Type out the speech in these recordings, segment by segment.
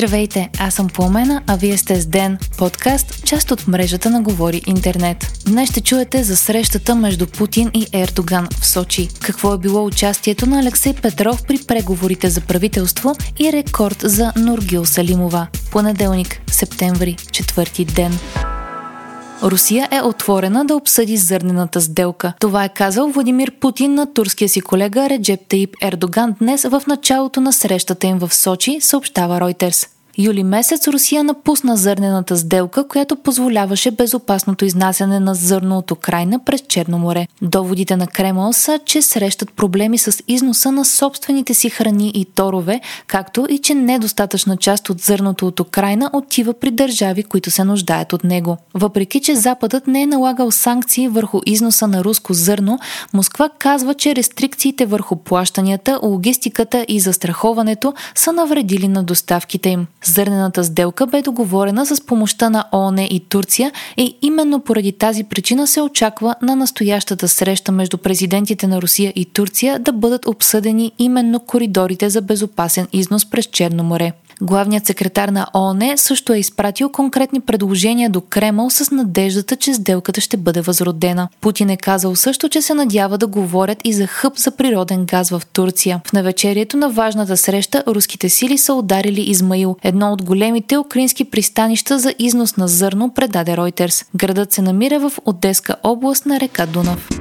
Здравейте, аз съм Пламена, а вие сте с Ден, подкаст, част от мрежата на Говори Интернет. Днес ще чуете за срещата между Путин и Ердоган в Сочи. Какво е било участието на Алексей Петров при преговорите за правителство и рекорд за Нургил Салимова. Понеделник, септември, четвърти ден. Русия е отворена да обсъди зърнената сделка. Това е казал Владимир Путин на турския си колега Реджеп Таип Ердоган днес в началото на срещата им в Сочи, съобщава Ройтерс. Юли месец Русия напусна зърнената сделка, която позволяваше безопасното изнасяне на зърно от Украина през Черно море. Доводите на Кремъл са, че срещат проблеми с износа на собствените си храни и торове, както и че недостатъчна част от зърното от Украина отива при държави, които се нуждаят от него. Въпреки, че Западът не е налагал санкции върху износа на руско зърно, Москва казва, че рестрикциите върху плащанията, логистиката и застраховането са навредили на доставките им. Зърнената сделка бе договорена с помощта на ООН и Турция и именно поради тази причина се очаква на настоящата среща между президентите на Русия и Турция да бъдат обсъдени именно коридорите за безопасен износ през Черно море. Главният секретар на ООН също е изпратил конкретни предложения до Кремъл с надеждата, че сделката ще бъде възродена. Путин е казал също, че се надява да говорят и за хъб за природен газ в Турция. В навечерието на важната среща руските сили са ударили Измаил, едно от големите украински пристанища за износ на зърно, предаде Ройтерс. Градът се намира в Одеска област на река Дунав.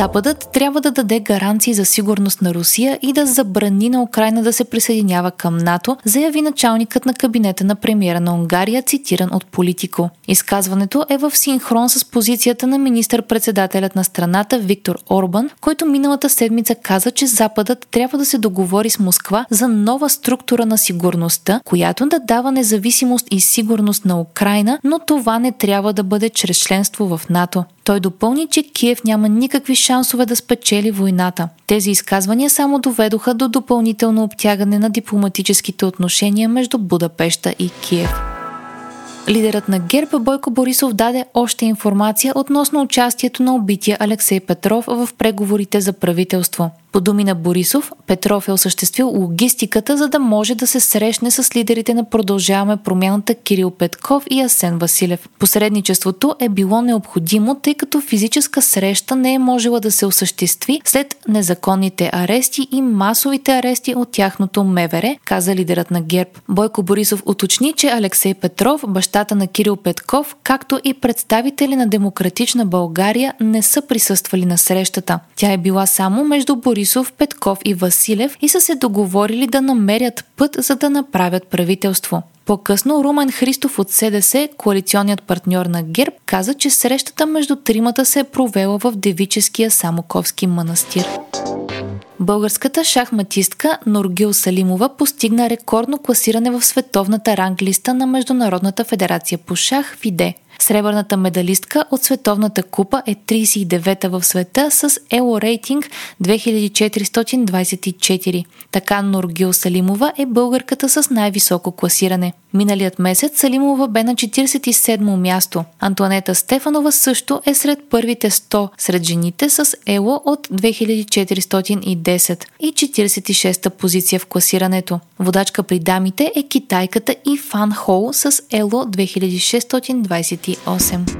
Западът трябва да даде гаранции за сигурност на Русия и да забрани на Украина да се присъединява към НАТО, заяви началникът на кабинета на премиера на Унгария, цитиран от Политико. Изказването е в синхрон с позицията на министър-председателят на страната Виктор Орбан, който миналата седмица каза, че Западът трябва да се договори с Москва за нова структура на сигурността, която да дава независимост и сигурност на Украина, но това не трябва да бъде чрез членство в НАТО. Той допълни, че Киев няма никакви шансове да спечели войната. Тези изказвания само доведоха до допълнително обтягане на дипломатическите отношения между Будапеща и Киев. Лидерът на ГЕРБ Бойко Борисов даде още информация относно участието на убития Алексей Петров в преговорите за правителство. По думи на Борисов, Петров е осъществил логистиката, за да може да се срещне с лидерите на Продължаваме промяната Кирил Петков и Асен Василев. Посредничеството е било необходимо, тъй като физическа среща не е можела да се осъществи след незаконните арести и масовите арести от тяхното МВР, каза лидерът на ГЕРБ. Бойко Борисов уточни, че Алексей Петров, бащата на Кирил Петков, както и представители на Демократична България не са присъствали на срещата. Тя е била само между Борисов Борисов, Петков и Василев и са се договорили да намерят път, за да направят правителство. По-късно Румен Христов от СДС, коалиционният партньор на ГЕРБ, каза, че срещата между тримата се е провела в девическия Самоковски манастир. Българската шахматистка Нургил Салимова постигна рекордно класиране в световната ранглиста на Международната федерация по шах ФИДЕ. Сребърната медалистка от Световната купа е 39-та в света с Ело рейтинг 2424. Така Нургил Салимова е българката с най-високо класиране. Миналият месец Салимова бе на 47-мо място. Антуанета Стефанова също е сред първите 100 сред жените с Ело от 2410 и 46-та позиция в класирането. Водачка при дамите е китайката и Фан Хоу с Ело 2628.